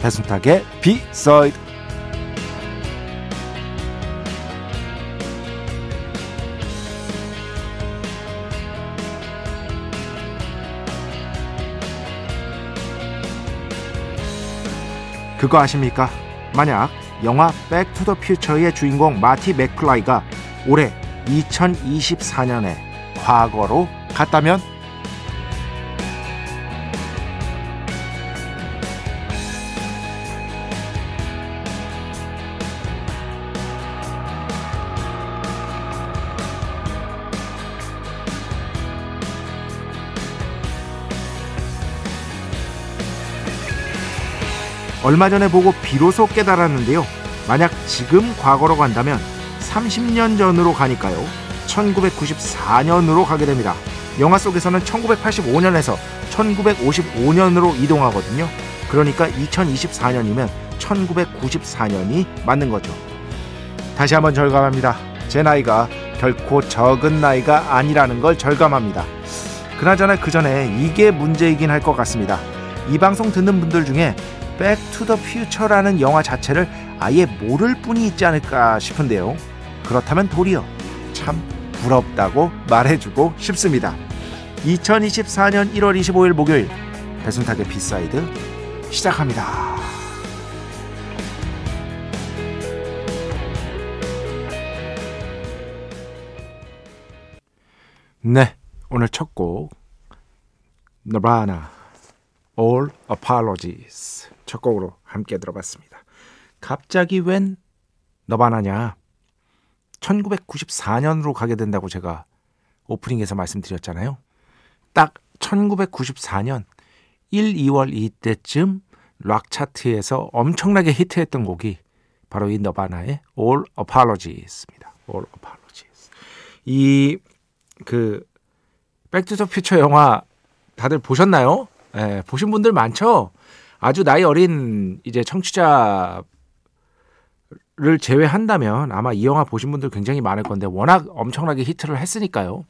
배순탁의 비사이드 그거 아십니까? 만약 영화 백투더 퓨처의 주인공 마티 맥플라이가 올해 2024년에 과거로 갔다면 얼마 전에 보고 비로소 깨달았는데요. 만약 지금 과거로 간다면 30년 전으로 가니까요. 1994년으로 가게 됩니다. 영화 속에서는 1985년에서 1955년으로 이동하거든요. 그러니까 2024년이면 1994년이 맞는 거죠. 다시 한번 절감합니다. 제 나이가 결코 적은 나이가 아니라는 걸 절감합니다. 그나저나 그 전에 이게 문제이긴 할 것 같습니다. 이 방송 듣는 분들 중에 Back to the Future라는 영화 자체를 아예 모를 분이 있지 않을까 싶은데요. 그렇다면 도리어 참 부럽다고 말해주고 싶습니다. 2024년 1월 25일 목요일 배순탁의 B side 시작합니다. 네, 오늘 첫 곡 너바나 All Apologies 첫 곡으로 함께 들어봤습니다. 갑자기 웬 너바나냐? 1994년으로 가게 된다고 제가 오프닝에서 말씀드렸잖아요. 딱 1994년 1, 2월 이때쯤 락 차트에서 엄청나게 히트했던 곡이 바로 이 너바나의 All Apologies입니다. All Apologies. 이그 Back to the Future 영화 다들 보셨나요? 예, 보신 분들 많죠? 아주 나이 어린 이제 청취자 를 제외한다면 아마 이 영화 보신 분들 굉장히 많을 건데 워낙 엄청나게 히트를 했으니까요.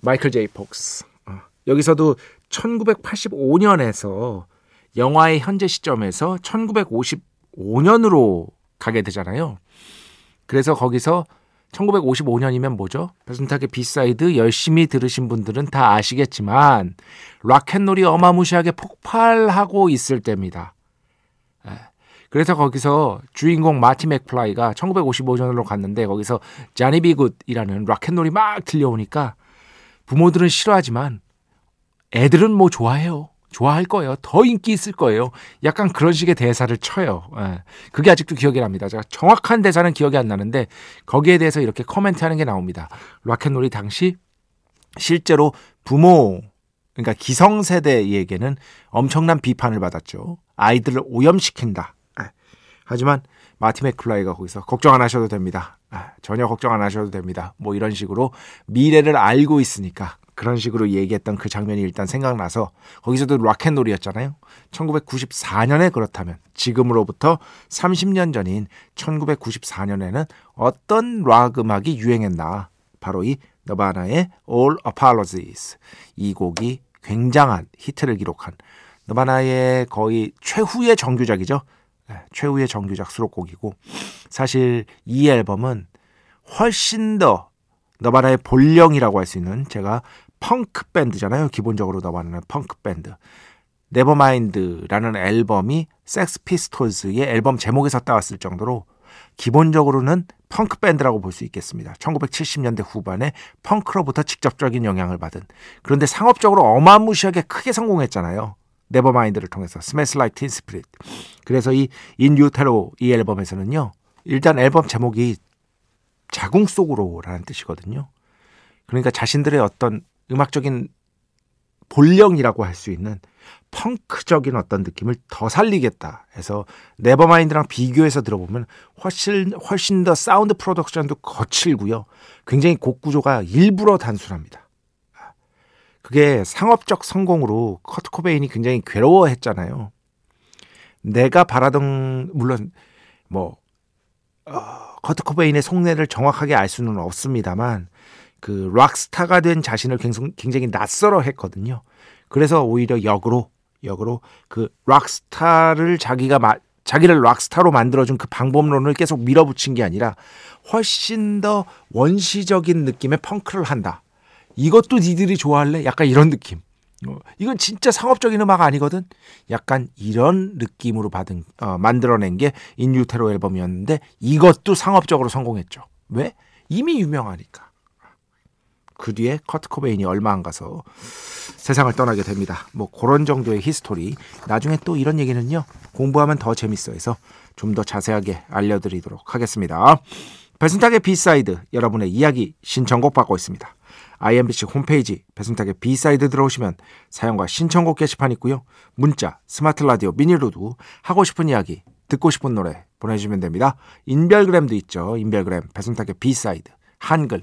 마이클 제이 폭스. 어, 여기서도 1985년에서 영화의 현재 시점에서 1955년으로 가게 되잖아요. 그래서 거기서 1955년이면 뭐죠? 배순탁의 B side 열심히 들으신 분들은 다 아시겠지만 rock and roll이 어마무시하게 폭발하고 있을 때입니다. 예. 그래서 거기서 주인공 마티 맥플라이가 1955년으로 갔는데 거기서 자니 비굿이라는 락앤롤이 막 들려오니까 부모들은 싫어하지만 애들은 뭐 좋아해요. 좋아할 거예요. 더 인기 있을 거예요. 약간 그런 식의 대사를 쳐요. 예. 그게 아직도 기억이 납니다. 제가 정확한 대사는 기억이 안 나는데 거기에 대해서 이렇게 코멘트 하는 게 나옵니다. 락앤롤이 당시 실제로 부모 그러니까 기성세대에게는 엄청난 비판을 받았죠. 아이들을 오염시킨다. 예. 하지만 마티 맥클라이가 거기서 걱정 안 하셔도 됩니다. 예. 전혀 걱정 안 하셔도 됩니다. 뭐 이런 식으로 미래를 알고 있으니까 그런 식으로 얘기했던 그 장면이 일단 생각나서 거기서도 락앤롤이었잖아요. 1994년에 그렇다면 지금으로부터 30년 전인 1994년에는 어떤 락 음악이 유행했나? 바로 이 너바나의 All Apologies 이 곡이 굉장한 히트를 기록한 너바나의 거의 최후의 정규작이죠. 네, 최후의 정규작 수록곡이고 사실 이 앨범은 훨씬 더 너바나의 본령이라고 할 수 있는 제가 펑크 밴드잖아요. 기본적으로 너바나는 펑크 밴드. Nevermind라는 앨범이 섹스 피스톨즈의 앨범 제목에서 따왔을 정도로 기본적으로는 펑크 밴드라고 볼 수 있겠습니다. 1970년대 후반에 펑크로부터 직접적인 영향을 받은 그런데 상업적으로 어마무시하게 크게 성공했잖아요. Nevermind를 통해서 Smells Like Teen Spirit. 그래서 이 In Utero 이 앨범에서는요. 일단 앨범 제목이 자궁 속으로라는 뜻이거든요. 그러니까 자신들의 어떤 음악적인 본령이라고 할 수 있는 펑크적인 어떤 느낌을 더 살리겠다 해서 Nevermind랑 비교해서 들어보면 훨씬 훨씬 더 sound production도 거칠고요. 굉장히 곡 구조가 일부러 단순합니다. 그게 상업적 성공으로 커트 코베인이 굉장히 괴로워했잖아요. 내가 바라던 물론 뭐 어, 커트 코베인의 속내를 정확하게 알 수는 없습니다만 그 락스타가 된 자신을 굉장히 낯설어 했거든요. 그래서 오히려 역으로 역으로 그 락스타를 자기가 마, 자기를 락스타로 만들어준 그 방법론을 계속 밀어붙인 게 아니라 훨씬 더 원시적인 느낌의 펑크를 한다. 이것도 니들이 좋아할래? 약간 이런 느낌. 어, 이건 진짜 상업적인 음악 아니거든. 약간 이런 느낌으로 받은 어, 만들어낸 게 In Utero 앨범이었는데 이것도 상업적으로 성공했죠. 왜? 이미 유명하니까. 그 뒤에 커트 코베인이 얼마 안 가서 세상을 떠나게 됩니다. 뭐 그런 정도의 history. 나중에 또 이런 얘기는요. 공부하면 더 재밌어 해서 좀 더 자세하게 알려드리도록 하겠습니다. 배순탁의 B side 여러분의 이야기 신청곡 받고 있습니다. IMBC 홈페이지 배순탁의 B side 들어오시면 사연과 신청곡 게시판 있고요. 문자, 스마트 라디오, 미니로도 하고 싶은 이야기, 듣고 싶은 노래 보내주시면 됩니다. 인별그램도 있죠. 인별그램 배순탁의 B side 한글,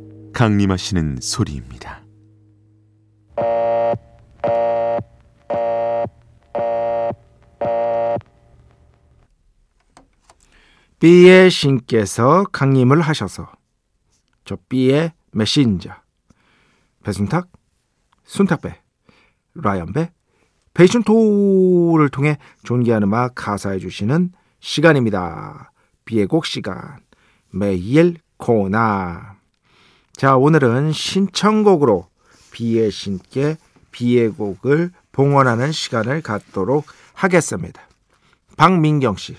강림하시는 소리입니다. B의 신께서 강림을 하셔서 저 B의 메신저 배순탁, 순탁배, 라이언배, 베이션토를 통해 존귀한 음악 가사해 주시는 시간입니다. 비의 곡 시간 매일 코나 자 오늘은 신청곡으로 비의 신께 비의 곡을 봉헌하는 시간을 갖도록 하겠습니다. 박민경 씨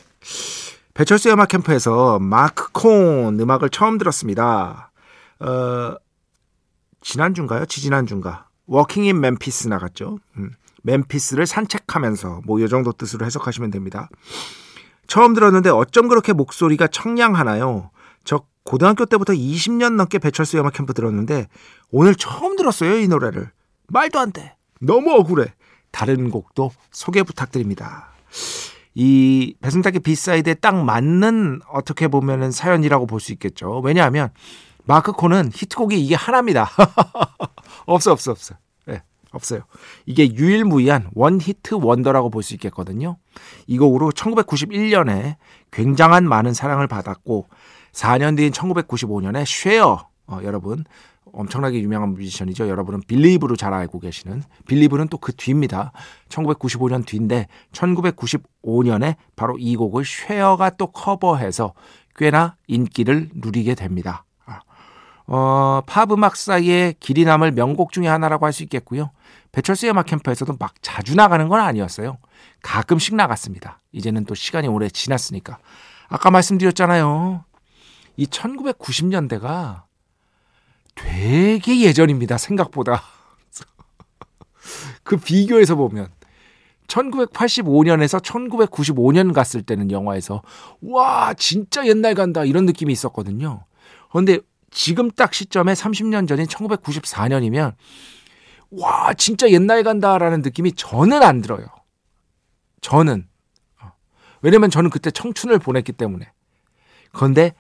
배철수 음악 캠프에서 마크 콘 음악을 처음 들었습니다. 어, 지난주인가요? 지지난주인가? Walking in Memphis 나갔죠. 음, 멤피스를 산책하면서 뭐이 정도 뜻으로 해석하시면 됩니다. 처음 들었는데 어쩜 그렇게 목소리가 청량하나요? 저 고등학교 때부터 20년 넘게 배철수 음악 캠프 들었는데 오늘 처음 들었어요 이 노래를. 말도 안 돼. 너무 억울해. 다른 곡도 소개 부탁드립니다. 이 배순탁의 B side에 딱 맞는 어떻게 보면은 사연이라고 볼 수 있겠죠. 왜냐하면 마크 콘은 히트곡이 이게 하나입니다. 없어 없어 없어. 네, 없어요. 이게 유일무이한 one hit wonder라고 볼 수 있겠거든요. 이 곡으로 1991년에 굉장한 많은 사랑을 받았고 4년 뒤인 1995년에 쉐어 어, 여러분 엄청나게 유명한 뮤지션이죠. 여러분은 Believe로 잘 알고 계시는 Believe는 또 그 뒤입니다. 1995년 뒤인데 1995년에 바로 이 곡을 쉐어가 또 커버해서 꽤나 인기를 누리게 됩니다. 아, 어, 팝 음악 사이에 길이 남을 명곡 중의 하나라고 할 수 있겠고요. 배철수의 음악 캠프에서도 막 자주 나가는 건 아니었어요. 가끔씩 나갔습니다. 이제는 또 시간이 오래 지났으니까. 아까 말씀드렸잖아요. 이 1990년대가 되게 예전입니다. 생각보다. 그 비교해서 보면 1985년에서 1995년 갔을 때는 영화에서 와 진짜 옛날 간다 이런 느낌이 있었거든요. 그런데 지금 딱 시점에 30년 전인 1994년이면 와 진짜 옛날 간다라는 느낌이 저는 안 들어요. 저는 왜냐면 저는 그때 청춘을 보냈기 때문에. 그런데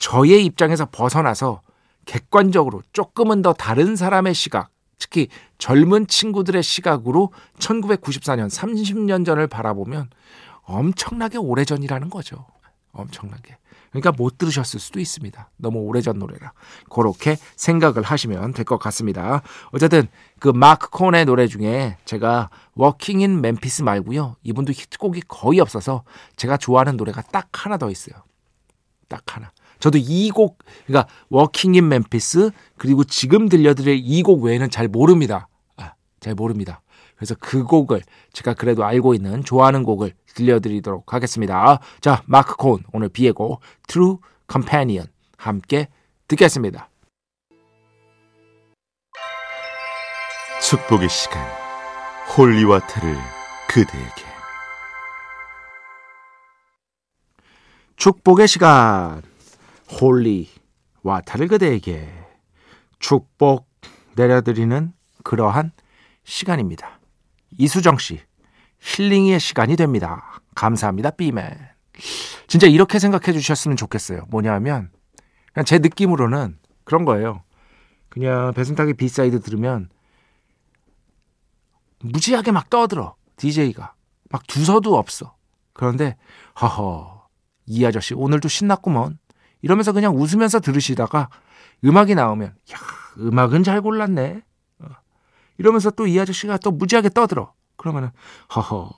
저의 입장에서 벗어나서 객관적으로 조금은 더 다른 사람의 시각, 특히 젊은 친구들의 시각으로 1994년 30년 전을 바라보면 엄청나게 오래전이라는 거죠. 엄청나게. 그러니까 못 들으셨을 수도 있습니다. 너무 오래전 노래라. 그렇게 생각을 하시면 될 것 같습니다. 어쨌든 그 마크 콘의 노래 중에 제가 Walking in Memphis 말고요. 이분도 히트곡이 거의 없어서 제가 좋아하는 노래가 딱 하나 더 있어요. 딱 하나. 저도 이 곡, 그러니까 Walking in Memphis 그리고 지금 들려드릴 이 곡 외에는 잘 모릅니다. 아, 잘 모릅니다. 그래서 그 곡을 제가 그래도 알고 있는 좋아하는 곡을 들려드리도록 하겠습니다. 자, 마크 콘 오늘 B의 곡 True Companion 함께 듣겠습니다. 축복의 시간 holy water를 그대에게 축복의 시간 holy water를 그대에게 축복 내려드리는 그러한 시간입니다. 이수정 씨, 힐링의 시간이 됩니다. 감사합니다, B맨. 진짜 이렇게 생각해 주셨으면 좋겠어요. 뭐냐면, 그냥 제 느낌으로는 그런 거예요. 그냥 배순탁의 B side 들으면 무지하게 막 떠들어. DJ가. 막 두서도 없어. 그런데, 허허, 이 아저씨 오늘도 신났구먼. 이러면서 그냥 웃으면서 들으시다가 음악이 나오면, 야, 음악은 잘 골랐네. 이러면서 또 이 아저씨가 또 무지하게 떠들어. 그러면은 허허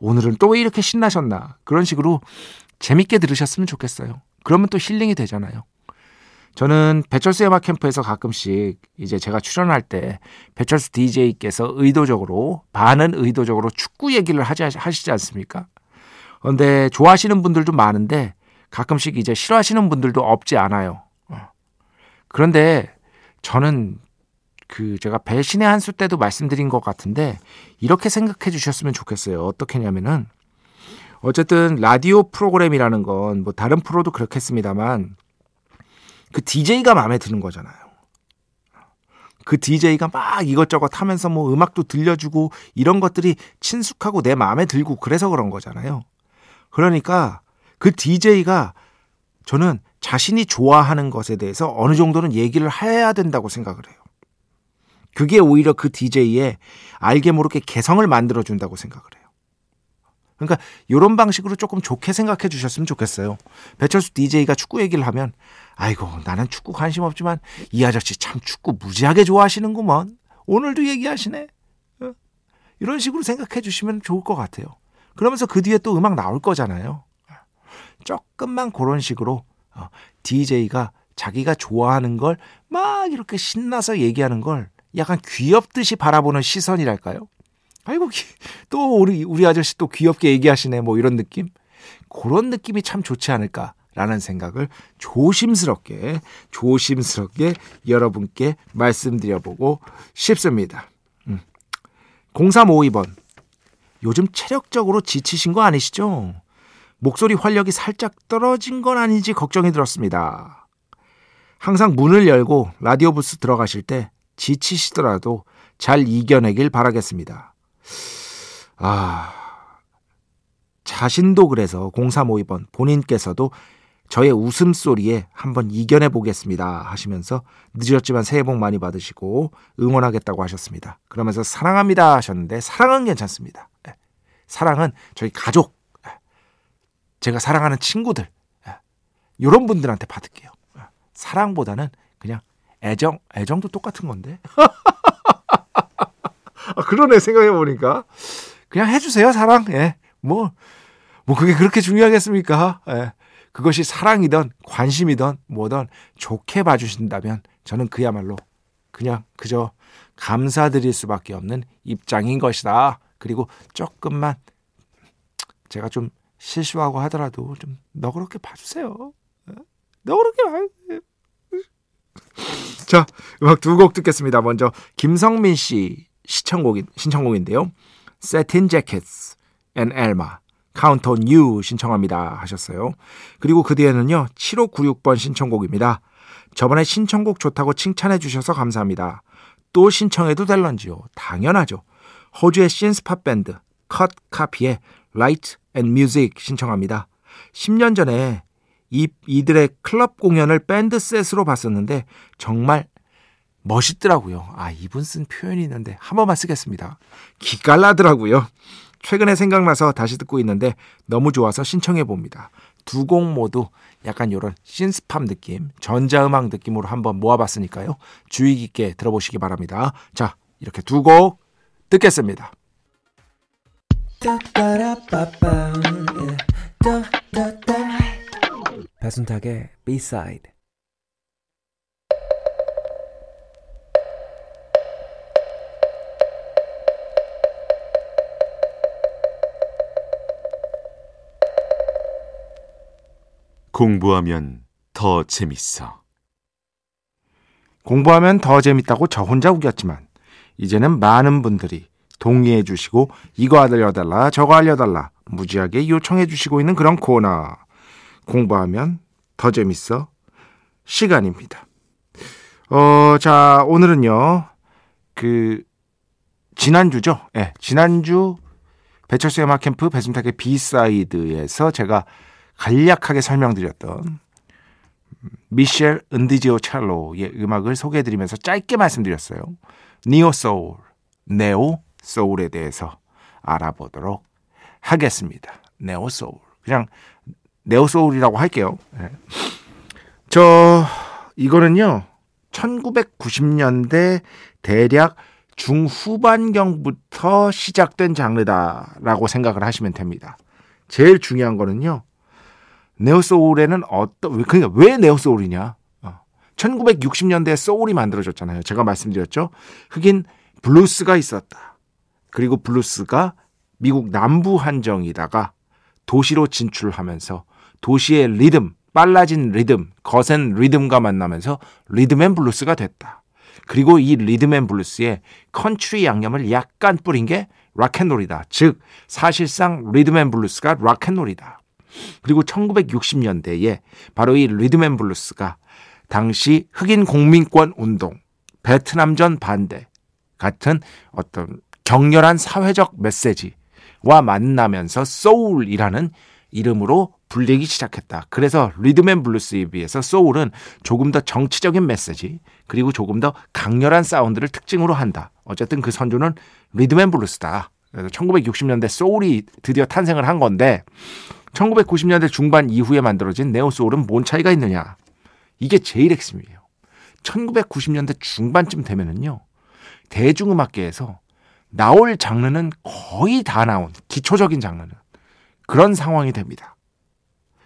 오늘은 또 왜 이렇게 신나셨나 그런 식으로 재밌게 들으셨으면 좋겠어요. 그러면 또 힐링이 되잖아요. 저는 배철수 음악 캠프에서 가끔씩 이제 제가 출연할 때 배철수 DJ께서 의도적으로 반은 의도적으로 축구 얘기를 하지 하시지 않습니까? 그런데 좋아하시는 분들도 많은데 가끔씩 이제 싫어하시는 분들도 없지 않아요. 어. 그런데 저는 그 제가 배신의 한 수 때도 말씀드린 것 같은데 이렇게 생각해 주셨으면 좋겠어요. 어떻게냐면은 어쨌든 라디오 프로그램이라는 건 뭐 다른 프로도 그렇겠습니다만 그 DJ가 마음에 드는 거잖아요. 그 DJ가 막 이것저것 하면서 뭐 음악도 들려주고 이런 것들이 친숙하고 내 마음에 들고 그래서 그런 거잖아요. 그러니까 그 DJ가 저는 자신이 좋아하는 것에 대해서 어느 정도는 얘기를 해야 된다고 생각을 해요. 그게 오히려 그 DJ의 알게 모르게 개성을 만들어준다고 생각을 해요. 그러니까 이런 방식으로 조금 좋게 생각해 주셨으면 좋겠어요. 배철수 DJ가 축구 얘기를 하면 아이고 나는 축구 관심 없지만 이 아저씨 참 축구 무지하게 좋아하시는구먼. 오늘도 얘기하시네. 어? 이런 식으로 생각해 주시면 좋을 것 같아요. 그러면서 그 뒤에 또 음악 나올 거잖아요. 조금만 그런 식으로 DJ가 어, 자기가 좋아하는 걸 막 이렇게 신나서 얘기하는 걸 약간 귀엽듯이 바라보는 시선이랄까요? 아이고 또 우리 우리 아저씨 또 귀엽게 얘기하시네 뭐 이런 느낌 그런 느낌이 참 좋지 않을까라는 생각을 조심스럽게 조심스럽게 여러분께 말씀드려보고 싶습니다. 음. 0352번 요즘 체력적으로 지치신 거 아니시죠? 목소리 활력이 살짝 떨어진 건 아닌지 걱정이 들었습니다. 항상 문을 열고 라디오 부스 들어가실 때 지치시더라도 잘 이겨내길 바라겠습니다. 아, 자신도 그래서 0352번 본인께서도 저의 웃음소리에 한번 이겨내 보겠습니다 하시면서 늦었지만 새해 복 많이 받으시고 응원하겠다고 하셨습니다. 그러면서 사랑합니다 하셨는데 사랑은 괜찮습니다. 예. 사랑은 저희 가족, 예. 제가 사랑하는 친구들 이런 예. 분들한테 받을게요. 사랑보다는 그냥 애정, 애정도 똑같은 건데. 아, 그러네, 생각해 보니까. 그냥 해주세요, 사랑. 예. 뭐, 뭐, 그게 그렇게 중요하겠습니까? 예. 그것이 사랑이든 관심이든 뭐든 좋게 봐주신다면 저는 그야말로 그냥 그저 감사드릴 수밖에 없는 입장인 것이다. 그리고 조금만 제가 좀 실수하고 하더라도 좀 너그럽게 봐주세요. 예? 너그럽게 봐주세요. 자, 음악 두 곡 듣겠습니다. 먼저 김성민 씨 시청곡인 신청곡인데요. Satin Jackets and Elma Count on You 신청합니다 하셨어요. 그리고 그 뒤에는요. 7596번 신청곡입니다. 저번에 신청곡 좋다고 칭찬해 주셔서 감사합니다. 또 신청해도 될런지요? 당연하죠. 호주의 신스팝 밴드 컷 카피의 Light and Music 신청합니다. 10년 전에 이, 이들의 클럽 공연을 밴드 셋으로 봤었는데 정말 멋있더라고요. 아, 이분 쓴 표현이 있는데 한 번만 쓰겠습니다. 기깔나더라고요. 최근에 생각나서 다시 듣고 있는데 너무 좋아서 신청해 봅니다. 두 곡 모두 약간 이런 신스팝 느낌, 전자음악 느낌으로 한번 모아봤으니까요. 주의 깊게 들어보시기 바랍니다. 자, 이렇게 두 곡 듣겠습니다. 배순탁의 B-side 공부하면 더 재밌어. 공부하면 더 재밌다고 저 혼자 우겼지만 이제는 많은 분들이 동의해 주시고 이거 알려달라 저거 알려달라 무지하게 요청해 주시고 있는 그런 코너 공부하면 더 재밌어 시간입니다. 어, 자, 오늘은요. 그 지난주죠. 예. 네, 지난주 배철수의 음악 캠프 배순탁의 B side에서 제가 간략하게 설명드렸던 미셸 은디지오첼로의 음악을 소개해드리면서 짧게 말씀드렸어요. neo soul, neo soul에 대해서 알아보도록 하겠습니다. neo soul. 그냥 neo soul이라고 할게요. 네. 저 이거는요. 1990년대 대략 중후반경부터 시작된 장르다라고 생각을 하시면 됩니다. 제일 중요한 거는요. neo soul에는 어떤 그러니까 왜 neo soul이냐? 어. 1960년대 소울이 만들어졌잖아요. 제가 말씀드렸죠. 흑인 블루스가 있었다. 그리고 블루스가 미국 남부 한정이다가 도시로 진출하면서 도시의 리듬, 빨라진 리듬, 거센 리듬과 만나면서 리듬앤 블루스가 됐다. 그리고 이 리듬앤 블루스에 컨트리 양념을 약간 뿌린 게 락앤롤이다. 즉 사실상 리듬앤 블루스가 락앤롤이다. 그리고 1960년대에 바로 이 리듬앤 블루스가 당시 흑인 공민권 운동, 베트남전 반대 같은 어떤 격렬한 사회적 메시지와 만나면서 소울이라는 이름으로 불리기 시작했다. 그래서 리듬앤 블루스에 비해서 소울은 조금 더 정치적인 메시지 그리고 조금 더 강렬한 사운드를 특징으로 한다. 어쨌든 그 선조는 리듬앤 블루스다. 그래서 1960년대 소울이 드디어 탄생을 한 건데 1990년대 중반 이후에 만들어진 네오 소울은 뭔 차이가 있느냐? 이게 제일 핵심이에요. 1990년대 중반쯤 되면은요. 대중음악계에서 나올 장르는 거의 다 나온 기초적인 장르는 그런 상황이 됩니다.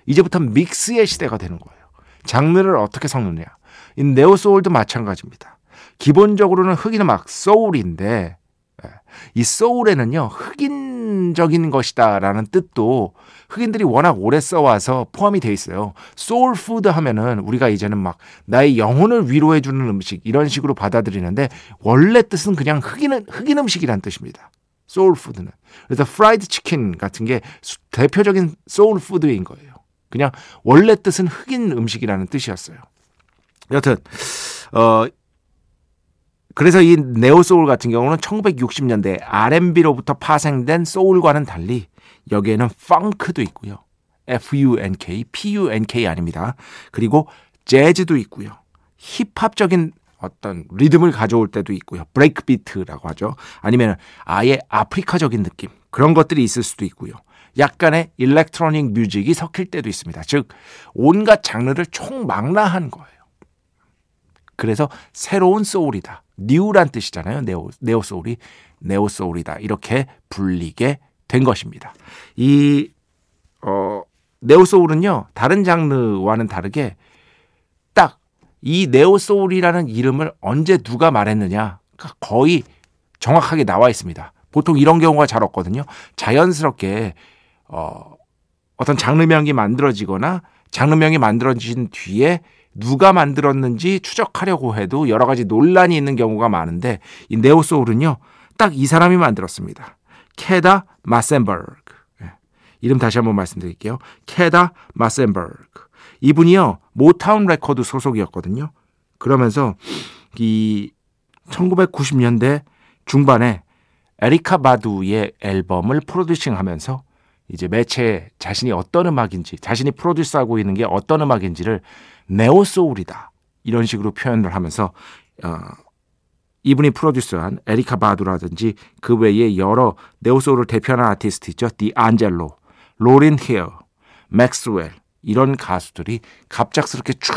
이제부터 믹스의 시대가 되는 거예요. 장르를 어떻게 섞느냐. 이 네오 소울도 마찬가지입니다. 기본적으로는 흑인 음악 소울인데 예, 이 소울에는요 흑인 적인 것이다라는 뜻도 흑인들이 워낙 오래 써와서 포함이 돼 있어요. 소울 푸드 하면은 우리가 이제는 막 나의 영혼을 위로해 주는 음식 이런 식으로 받아들이는데 원래 뜻은 그냥 흑인 흑인 음식이란 뜻입니다. 소울 푸드는 그래서 프라이드 치킨 같은 게 대표적인 소울 푸드인 거예요. 그냥 원래 뜻은 흑인 음식이라는 뜻이었어요. 여튼 어 그래서 이 neo soul 같은 경우는 1960년대 R&B로부터 파생된 소울과는 달리 여기에는 펑크도 있고요. F-U-N-K, P-U-N-K 아닙니다. 그리고 재즈도 있고요. 힙합적인 어떤 리듬을 가져올 때도 있고요. break beat라고 하죠. 아니면 아예 아프리카적인 느낌. 그런 것들이 있을 수도 있고요. 약간의 electronic music이 섞일 때도 있습니다. 즉, 온갖 장르를 총망라한 거예요. 그래서 새로운 소울이다. new란 뜻이잖아요. neo, neo soul이 neo soul이다. 이렇게 불리게 된 것입니다. 이 어, neo soul은요. 다른 장르와는 다르게 딱 이 neo soul이라는 이름을 언제 누가 말했느냐 거의 정확하게 나와 있습니다. 보통 이런 경우가 잘 없거든요. 자연스럽게 어, 어떤 장르명이 만들어지거나 장르명이 만들어진 뒤에 누가 만들었는지 추적하려고 해도 여러 가지 논란이 있는 경우가 많은데 이 neo soul은요. 딱 이 사람이 만들었습니다. 케다 마센버그. 예. 이름 다시 한번 말씀드릴게요. 케다 마센버그. 이분이요. 모타운 레코드 소속이었거든요. 그러면서 이 1990년대 중반에 에리카 바두의 앨범을 프로듀싱하면서 이제 매체에 자신이 어떤 음악인지 자신이 프로듀스하고 있는 게 어떤 음악인지를 neo soul이다 이런 식으로 표현을 하면서 어, 이분이 프로듀스한 에리카 바두라든지 그 외에 여러 neo soul을 대표하는 아티스트 있죠. 디안젤로, 로린 힐, 맥스웰 이런 가수들이 갑작스럽게 쫙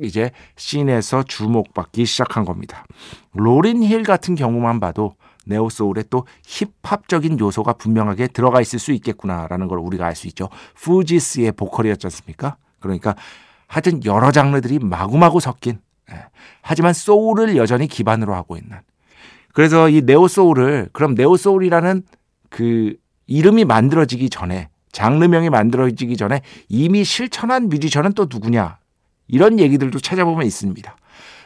이제 scene에서 주목받기 시작한 겁니다. 로린 힐 같은 경우만 봐도 neo soul에 또 힙합적인 요소가 분명하게 들어가 있을 수 있겠구나라는 걸 우리가 알 수 있죠. Fugees의 보컬이었지 않습니까? 그러니까 하여튼 여러 장르들이 마구마구 섞인 예. 하지만 소울을 여전히 기반으로 하고 있는 그래서 이 neo soul을 그럼 neo soul이라는 그 이름이 만들어지기 전에 장르명이 만들어지기 전에 이미 실천한 뮤지션은 또 누구냐 이런 얘기들도 찾아보면 있습니다.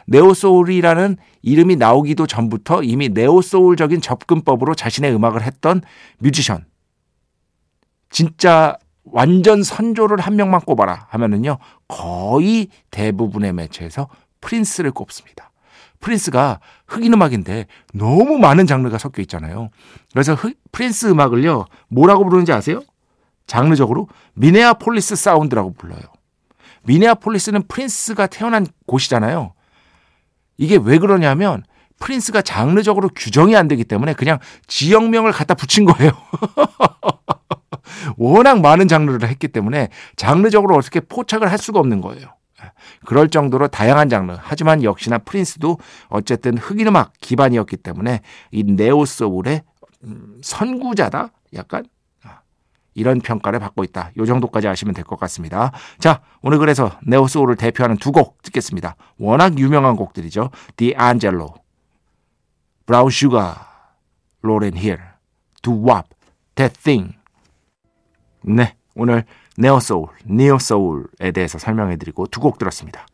neo soul이라는 이름이 나오기도 전부터 이미 neo soul적인 접근법으로 자신의 음악을 했던 뮤지션. 진짜 완전 선조를 한 명만 꼽아라 하면은요, 거의 대부분의 매체에서 프린스를 꼽습니다. 프린스가 흑인 음악인데 너무 많은 장르가 섞여 있잖아요. 그래서 흑, 프린스 음악을요, 뭐라고 부르는지 아세요? 장르적으로 미네아폴리스 사운드라고 불러요. 미네아폴리스는 프린스가 태어난 곳이잖아요. 이게 왜 그러냐면 프린스가 장르적으로 규정이 안 되기 때문에 그냥 지역명을 갖다 붙인 거예요. 워낙 많은 장르를 했기 때문에 장르적으로 어떻게 포착을 할 수가 없는 거예요. 그럴 정도로 다양한 장르. 하지만 역시나 프린스도 어쨌든 흑인 음악 기반이었기 때문에 이 네오 소울의 음, 선구자다. 약간 이런 평가를 받고 있다. 요 정도까지 아시면 될 것 같습니다. 자, 오늘 그래서 네오 소울을 대표하는 두 곡 듣겠습니다. 워낙 유명한 곡들이죠. Brown Sugar, Lauren Hill, Do Wop, That Thing. 네, 오늘 네오소울, 니오소울에 대해서 설명해드리고 두 곡 들었습니다.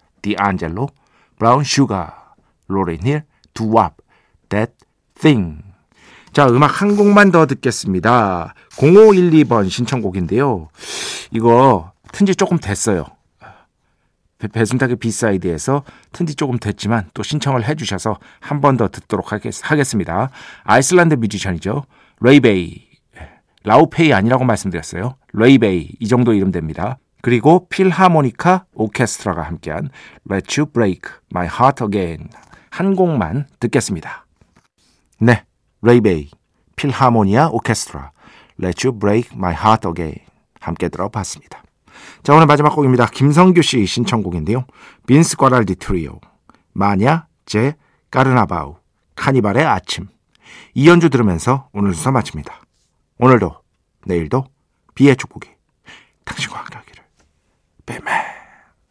Sugar, Lauryn Hill, Doo Wop, That Thing. 자, 음악 한 곡만 더 듣겠습니다. 0512번 신청곡인데요. 이거 튼지 조금 됐어요. 배순탁의 B side에서 튼지 조금 됐지만 또 신청을 해주셔서 한 번 더 듣도록 하겠 습니다. 아이슬란드 뮤지션이죠. 레이베이. 라우페이 아니라고 말씀드렸어요. 레이베이. 이 정도 읽음 됩니다. 그리고 필하모니아 오케스트라가 함께한 Let You Break My Heart Again 한 곡만 듣겠습니다. 네. 레이베이, 필하모니아 오케스트라, Let You Break My Heart Again 함께 들어봤습니다. 자 오늘 마지막 곡입니다. 김성규 씨 신청곡인데요. 빈스 과랄디 트리오, Manhã de Carnaval, 카니발의 아침 이 연주 들으면서 오늘 수사 마칩니다. 오늘도 내일도 B의 축복이 당신과 함께하기를. 빼매.